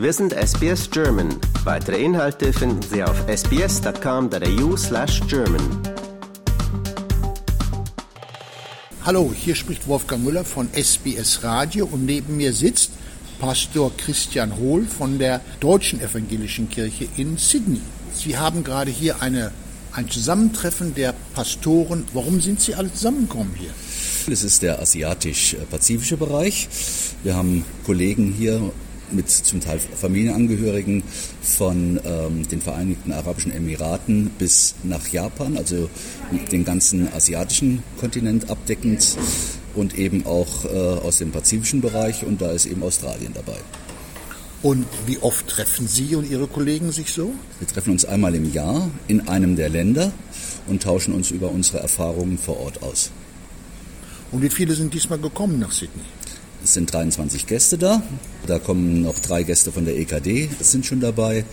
Wir sind SBS German. Weitere Inhalte finden Sie auf sbs.com.au slash German. Hallo, hier spricht Wolfgang Müller von SBS Radio und neben mir sitzt Pastor Christian Hohl von der Deutschen Evangelischen Kirche in Sydney. Sie haben gerade hier eine, ein Zusammentreffen der Pastoren. Warum sind Sie alle zusammengekommen hier? Es ist der asiatisch-pazifische Bereich. Wir haben Kollegen hier mit zum Teil Familienangehörigen von ähm, den Vereinigten Arabischen Emiraten bis nach Japan, also den ganzen asiatischen Kontinent abdeckend und eben auch äh, aus dem pazifischen Bereich und da ist eben Australien dabei. Und wie oft treffen Sie und Ihre Kollegen sich so? Wir treffen uns einmal im Jahr in einem der Länder und tauschen uns über unsere Erfahrungen vor Ort aus. Und wie viele sind diesmal gekommen nach Sydney? Es sind 23 Gäste da. Da kommen noch drei Gäste von der EKD, sind schon dabei.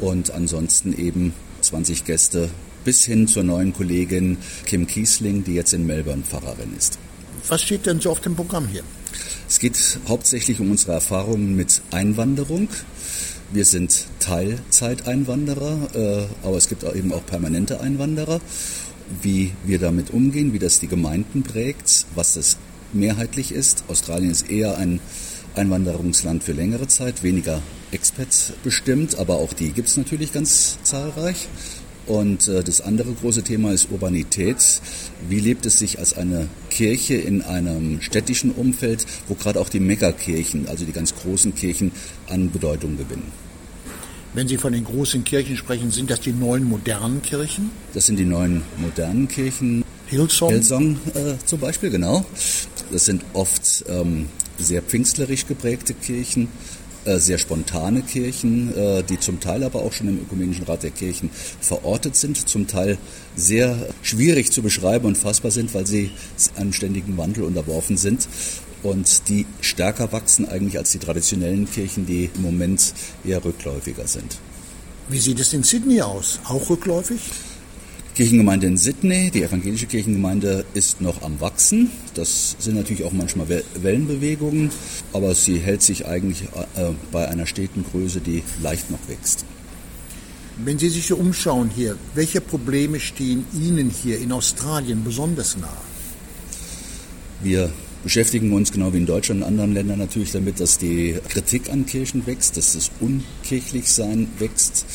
Und ansonsten eben 20 Gäste bis hin zur neuen Kollegin Kim Kiesling, die jetzt in Melbourne Pfarrerin ist. Was steht denn so auf dem Programm hier? Es geht hauptsächlich um unsere Erfahrungen mit Einwanderung. Wir sind Teilzeiteinwanderer, äh, aber es gibt eben auch permanente Einwanderer wie wir damit umgehen, wie das die Gemeinden prägt, was das mehrheitlich ist. Australien ist eher ein Einwanderungsland für längere Zeit, weniger Expats bestimmt, aber auch die gibt es natürlich ganz zahlreich. Und äh, das andere große Thema ist Urbanität. Wie lebt es sich als eine Kirche in einem städtischen Umfeld, wo gerade auch die Megakirchen, also die ganz großen Kirchen, an Bedeutung gewinnen? Wenn Sie von den großen Kirchen sprechen, sind das die neuen modernen Kirchen? Das sind die neuen modernen Kirchen. Hillsong? Hillsong äh, zum Beispiel, genau. Das sind oft ähm, sehr pfingstlerisch geprägte Kirchen, äh, sehr spontane Kirchen, äh, die zum Teil aber auch schon im Ökumenischen Rat der Kirchen verortet sind, zum Teil sehr schwierig zu beschreiben und fassbar sind, weil sie einem ständigen Wandel unterworfen sind und die stärker wachsen eigentlich als die traditionellen Kirchen, die im Moment eher rückläufiger sind. Wie sieht es in Sydney aus? Auch rückläufig? Kirchengemeinde in Sydney, die evangelische Kirchengemeinde ist noch am Wachsen. Das sind natürlich auch manchmal Wellenbewegungen, aber sie hält sich eigentlich äh, bei einer steten Größe, die leicht noch wächst. Wenn Sie sich so umschauen hier, welche Probleme stehen Ihnen hier in Australien besonders nahe? Wir beschäftigen uns genau wie in Deutschland und anderen Ländern natürlich damit, dass die Kritik an Kirchen wächst, dass das Unkirchlichsein wächst,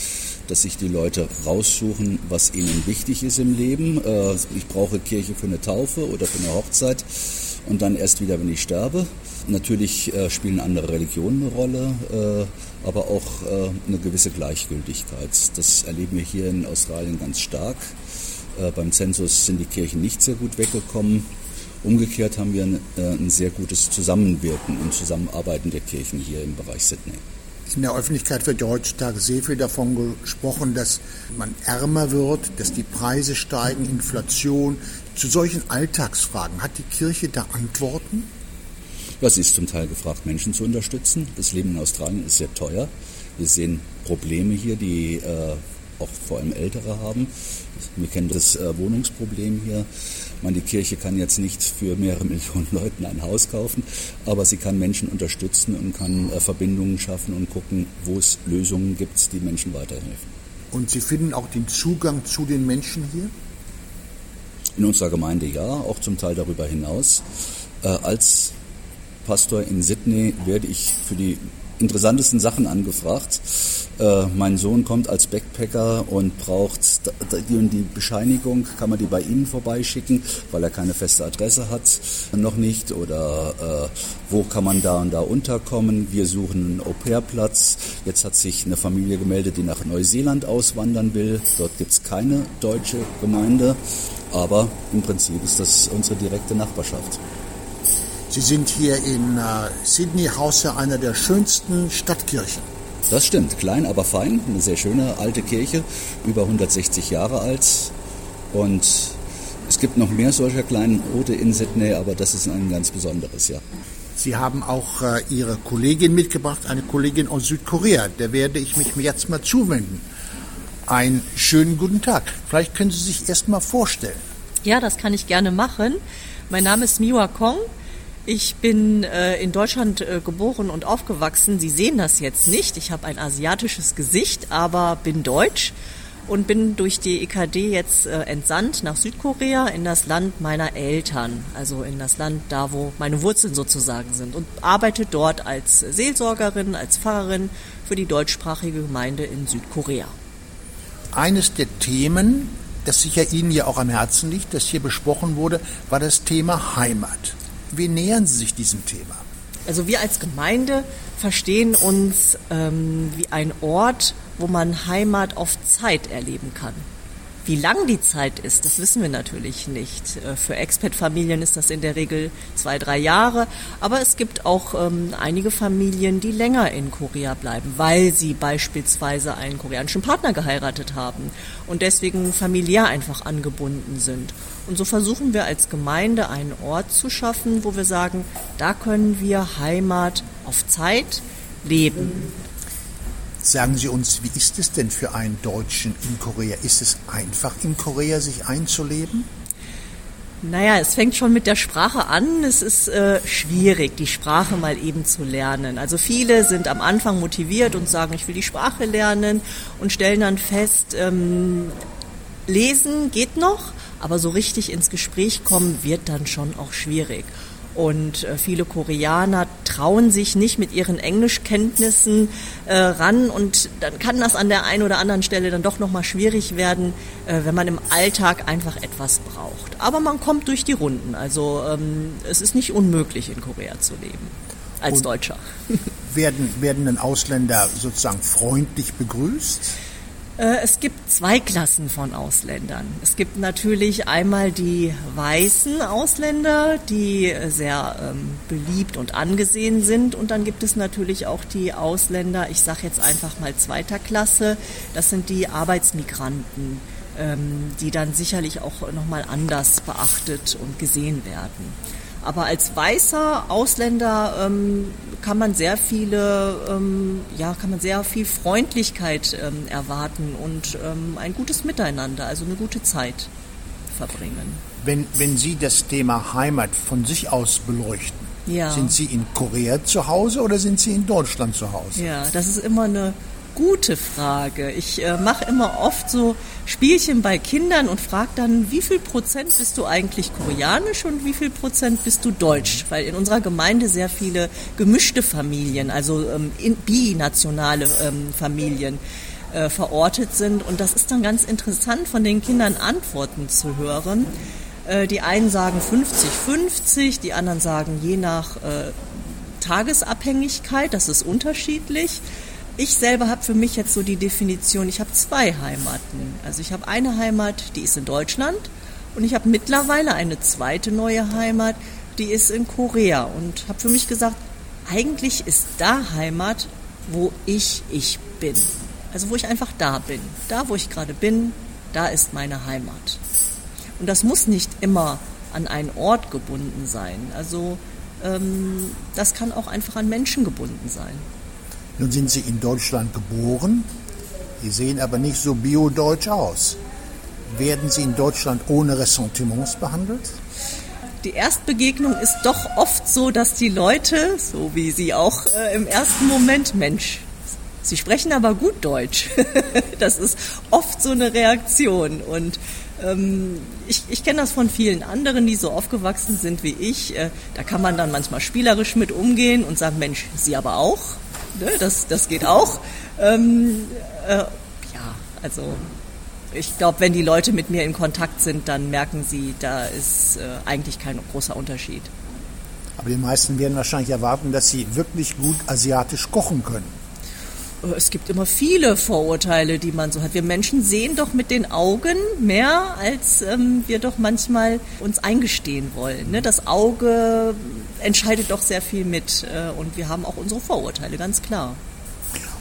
dass sich die Leute raussuchen, was ihnen wichtig ist im Leben. Äh, ich brauche Kirche für eine Taufe oder für eine Hochzeit und dann erst wieder, wenn ich sterbe. Natürlich äh, spielen andere Religionen eine Rolle, äh, aber auch eine gewisse Gleichgültigkeit. Das erleben wir hier in Australien ganz stark. Beim Zensus sind die Kirchen nicht sehr gut weggekommen. Umgekehrt haben wir ein, ein sehr gutes Zusammenwirken und Zusammenarbeiten der Kirchen hier im Bereich Sydney. In der Öffentlichkeit wird ja heutzutage sehr viel davon gesprochen, dass man ärmer wird, dass die Preise steigen, Inflation. Zu solchen Alltagsfragen hat die Kirche da Antworten? Sie ist zum Teil gefragt, Menschen zu unterstützen. Das Leben in Australien ist sehr teuer. Wir sehen Probleme hier, die äh, auch vor allem Ältere haben. Wir kennen das äh, Wohnungsproblem hier. Man, die Kirche kann jetzt nicht für mehrere Millionen Leuten ein Haus kaufen, aber sie kann Menschen unterstützen und kann äh, Verbindungen schaffen und gucken, wo es Lösungen gibt, die Menschen weiterhelfen. Und Sie finden auch den Zugang zu den Menschen hier? In unserer Gemeinde ja, auch zum Teil darüber hinaus. Äh, als Pastor in Sydney werde ich für die interessantesten Sachen angefragt. Äh, mein Sohn kommt als Backpacker und braucht die und die Bescheinigung, kann man die bei Ihnen vorbeischicken, weil er keine feste Adresse hat, noch nicht. Oder äh, wo kann man da und da unterkommen? Wir suchen einen Au-pair-Platz. Jetzt hat sich eine Familie gemeldet, die nach Neuseeland auswandern will. Dort gibt es keine deutsche Gemeinde, aber im Prinzip ist das unsere direkte Nachbarschaft. Sie sind hier in äh, Sydney Haus einer der schönsten Stadtkirchen. Das stimmt, klein, aber fein, eine sehr schöne alte Kirche, über 160 Jahre alt. Und es gibt noch mehr solcher kleinen Orte in Sydney, aber das ist ein ganz besonderes, ja. Sie haben auch äh, Ihre Kollegin mitgebracht, eine Kollegin aus Südkorea. Der werde ich mich jetzt mal zuwenden. Einen schönen guten Tag. Vielleicht können Sie sich erst mal vorstellen. Ja, das kann ich gerne machen. Mein Name ist Miwa Kong. Ich bin äh, in Deutschland äh, geboren und aufgewachsen. Sie sehen das jetzt nicht. Ich habe ein asiatisches Gesicht, aber bin deutsch und bin durch die EKD jetzt äh, entsandt nach Südkorea in das Land meiner Eltern, also in das Land da, wo meine Wurzeln sozusagen sind und arbeite dort als Seelsorgerin, als Pfarrerin für die deutschsprachige Gemeinde in Südkorea. Eines der Themen, das sicher Ihnen ja auch am Herzen liegt, das hier besprochen wurde, war das Thema Heimat. Wie nähern Sie sich diesem Thema? Also wir als Gemeinde verstehen uns ähm, wie ein Ort, wo man Heimat auf Zeit erleben kann. Wie lang die Zeit ist, das wissen wir natürlich nicht. Äh, für Expat-Familien ist das in der Regel zwei, drei Jahre. Aber es gibt auch ähm, einige Familien, die länger in Korea bleiben, weil sie beispielsweise einen koreanischen Partner geheiratet haben und deswegen familiär einfach angebunden sind. Und so versuchen wir als Gemeinde einen Ort zu schaffen, wo wir sagen, da können wir Heimat auf Zeit leben. Sagen Sie uns, wie ist es denn für einen Deutschen in Korea? Ist es einfach in Korea sich einzuleben? Naja, es fängt schon mit der Sprache an. Es ist äh, schwierig, die Sprache mal eben zu lernen. Also viele sind am Anfang motiviert und sagen, ich will die Sprache lernen und stellen dann fest, ähm, lesen geht noch, aber so richtig ins Gespräch kommen wird dann schon auch schwierig. Und äh, viele Koreaner trauen sich nicht mit ihren Englischkenntnissen äh, ran und dann kann das an der einen oder anderen Stelle dann doch nochmal schwierig werden, äh, wenn man im Alltag einfach etwas braucht. Aber man kommt durch die Runden. Also ähm, es ist nicht unmöglich in Korea zu leben als und Deutscher. werden, werden denn Ausländer sozusagen freundlich begrüßt? Äh, es gibt zwei Klassen von Ausländern. Es gibt natürlich einmal die weißen Ausländer, die sehr ähm, beliebt und angesehen sind. Und dann gibt es natürlich auch die Ausländer, ich sage jetzt einfach mal zweiter Klasse, das sind die Arbeitsmigranten, ähm, die dann sicherlich auch nochmal anders beachtet und gesehen werden. Aber als weißer Ausländer ähm, kann man sehr viele, ähm, ja, kann man sehr viel Freundlichkeit ähm, erwarten und ähm, ein gutes Miteinander, also eine gute Zeit verbringen. Wenn, wenn Sie das Thema Heimat von sich aus beleuchten, ja. sind Sie in Korea zu Hause oder sind Sie in Deutschland zu Hause? Ja, das ist immer eine gute Frage. Ich äh, mache immer oft so Spielchen bei Kindern und frage dann, wie viel Prozent bist du eigentlich koreanisch und wie viel Prozent bist du deutsch? Weil in unserer Gemeinde sehr viele gemischte Familien, also ähm, binationale ähm, Familien äh, verortet sind. Und das ist dann ganz interessant, von den Kindern Antworten zu hören. Äh, die einen sagen 50-50, die anderen sagen je nach äh, Tagesabhängigkeit, das ist unterschiedlich. Ich selber habe für mich jetzt so die Definition, ich habe zwei Heimaten. Also ich habe eine Heimat, die ist in Deutschland und ich habe mittlerweile eine zweite neue Heimat, die ist in Korea und habe für mich gesagt, eigentlich ist da Heimat, wo ich ich bin. Also wo ich einfach da bin. Da, wo ich gerade bin, da ist meine Heimat. Und das muss nicht immer an einen Ort gebunden sein. Also ähm, das kann auch einfach an Menschen gebunden sein. Nun sind Sie in Deutschland geboren, Sie sehen aber nicht so biodeutsch aus. Werden Sie in Deutschland ohne Ressentiments behandelt? Die Erstbegegnung ist doch oft so, dass die Leute, so wie Sie auch äh, im ersten Moment, Mensch, Sie sprechen aber gut Deutsch. das ist oft so eine Reaktion. Und ähm, ich, ich kenne das von vielen anderen, die so aufgewachsen sind wie ich. Äh, da kann man dann manchmal spielerisch mit umgehen und sagen, Mensch, Sie aber auch. Ne? Das, das geht auch. Ähm, äh, ja, also ich glaube, wenn die Leute mit mir in Kontakt sind, dann merken sie, da ist äh, eigentlich kein großer Unterschied. Aber die meisten werden wahrscheinlich erwarten, dass sie wirklich gut asiatisch kochen können. Es gibt immer viele Vorurteile, die man so hat. Wir Menschen sehen doch mit den Augen mehr, als ähm, wir doch manchmal uns eingestehen wollen. Ne? Das Auge entscheidet doch sehr viel mit äh, und wir haben auch unsere Vorurteile, ganz klar.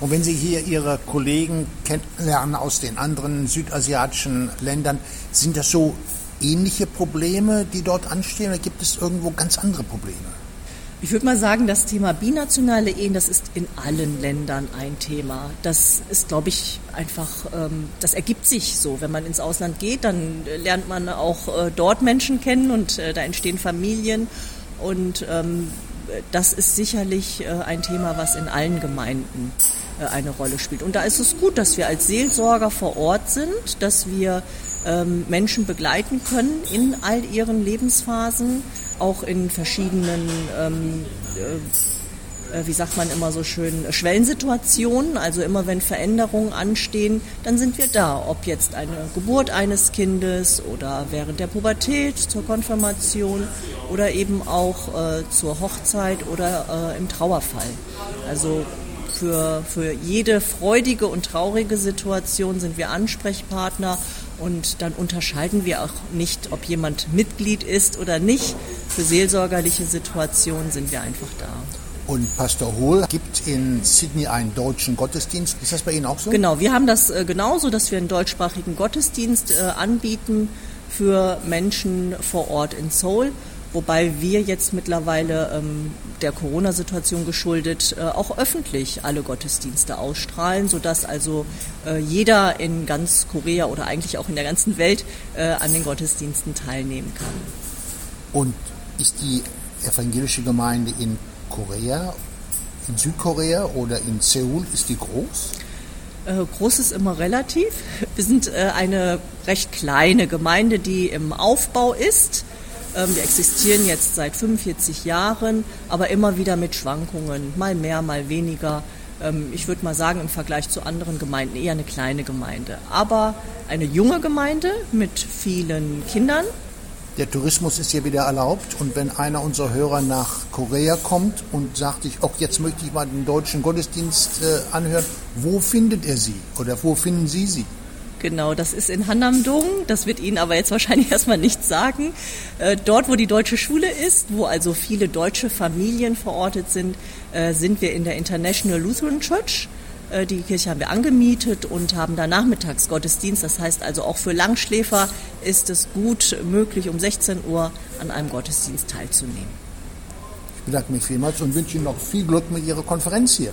Und wenn Sie hier Ihre Kollegen kennenlernen aus den anderen südasiatischen Ländern, sind das so ähnliche Probleme, die dort anstehen, oder gibt es irgendwo ganz andere Probleme? Ich würde mal sagen, das Thema binationale Ehen, das ist in allen Ländern ein Thema. Das ist, glaube ich, einfach, ähm, das ergibt sich so. Wenn man ins Ausland geht, dann lernt man auch äh, dort Menschen kennen und äh, da entstehen Familien. Und ähm, das ist sicherlich äh, ein Thema, was in allen Gemeinden eine Rolle spielt. Und da ist es gut, dass wir als Seelsorger vor Ort sind, dass wir Menschen begleiten können in all ihren Lebensphasen, auch in verschiedenen ähm, äh, wie sagt man immer so schön, Schwellensituationen. Also immer wenn Veränderungen anstehen, dann sind wir da. Ob jetzt eine Geburt eines Kindes oder während der Pubertät, zur Konfirmation oder eben auch äh, zur Hochzeit oder äh, im Trauerfall. Also für, für jede freudige und traurige Situation sind wir Ansprechpartner und dann unterscheiden wir auch nicht, ob jemand Mitglied ist oder nicht. Für seelsorgerliche Situationen sind wir einfach da. Und Pastor Hohl gibt in Sydney einen deutschen Gottesdienst. Ist das bei Ihnen auch so? Genau, wir haben das äh, genauso, dass wir einen deutschsprachigen Gottesdienst äh, anbieten für Menschen vor Ort in Seoul. Wobei wir jetzt mittlerweile ähm, der Corona-Situation geschuldet äh, auch öffentlich alle Gottesdienste ausstrahlen, sodass also äh, jeder in ganz Korea oder eigentlich auch in der ganzen Welt äh, an den Gottesdiensten teilnehmen kann. Und ist die evangelische Gemeinde in Korea, in Südkorea oder in Seoul, ist die groß? Äh, groß ist immer relativ. Wir sind äh, eine recht kleine Gemeinde, die im Aufbau ist. Ähm, wir existieren jetzt seit 45 Jahren, aber immer wieder mit Schwankungen, mal mehr, mal weniger. Ähm, ich würde mal sagen, im Vergleich zu anderen Gemeinden eher eine kleine Gemeinde. Aber eine junge Gemeinde mit vielen Kindern. Der Tourismus ist hier wieder erlaubt und wenn einer unserer Hörer nach Korea kommt und sagt, ich, auch jetzt möchte ich mal den deutschen Gottesdienst äh, anhören, wo findet er sie oder wo finden Sie sie? Genau, das ist in Hannamdong. Das wird Ihnen aber jetzt wahrscheinlich erstmal nichts sagen. Äh, dort, wo die deutsche Schule ist, wo also viele deutsche Familien verortet sind, äh, sind wir in der International Lutheran Church. Äh, die Kirche haben wir angemietet und haben da Nachmittagsgottesdienst. Das heißt also auch für Langschläfer ist es gut möglich, um 16 Uhr an einem Gottesdienst teilzunehmen. Ich bedanke mich vielmals und wünsche Ihnen noch viel Glück mit Ihrer Konferenz hier.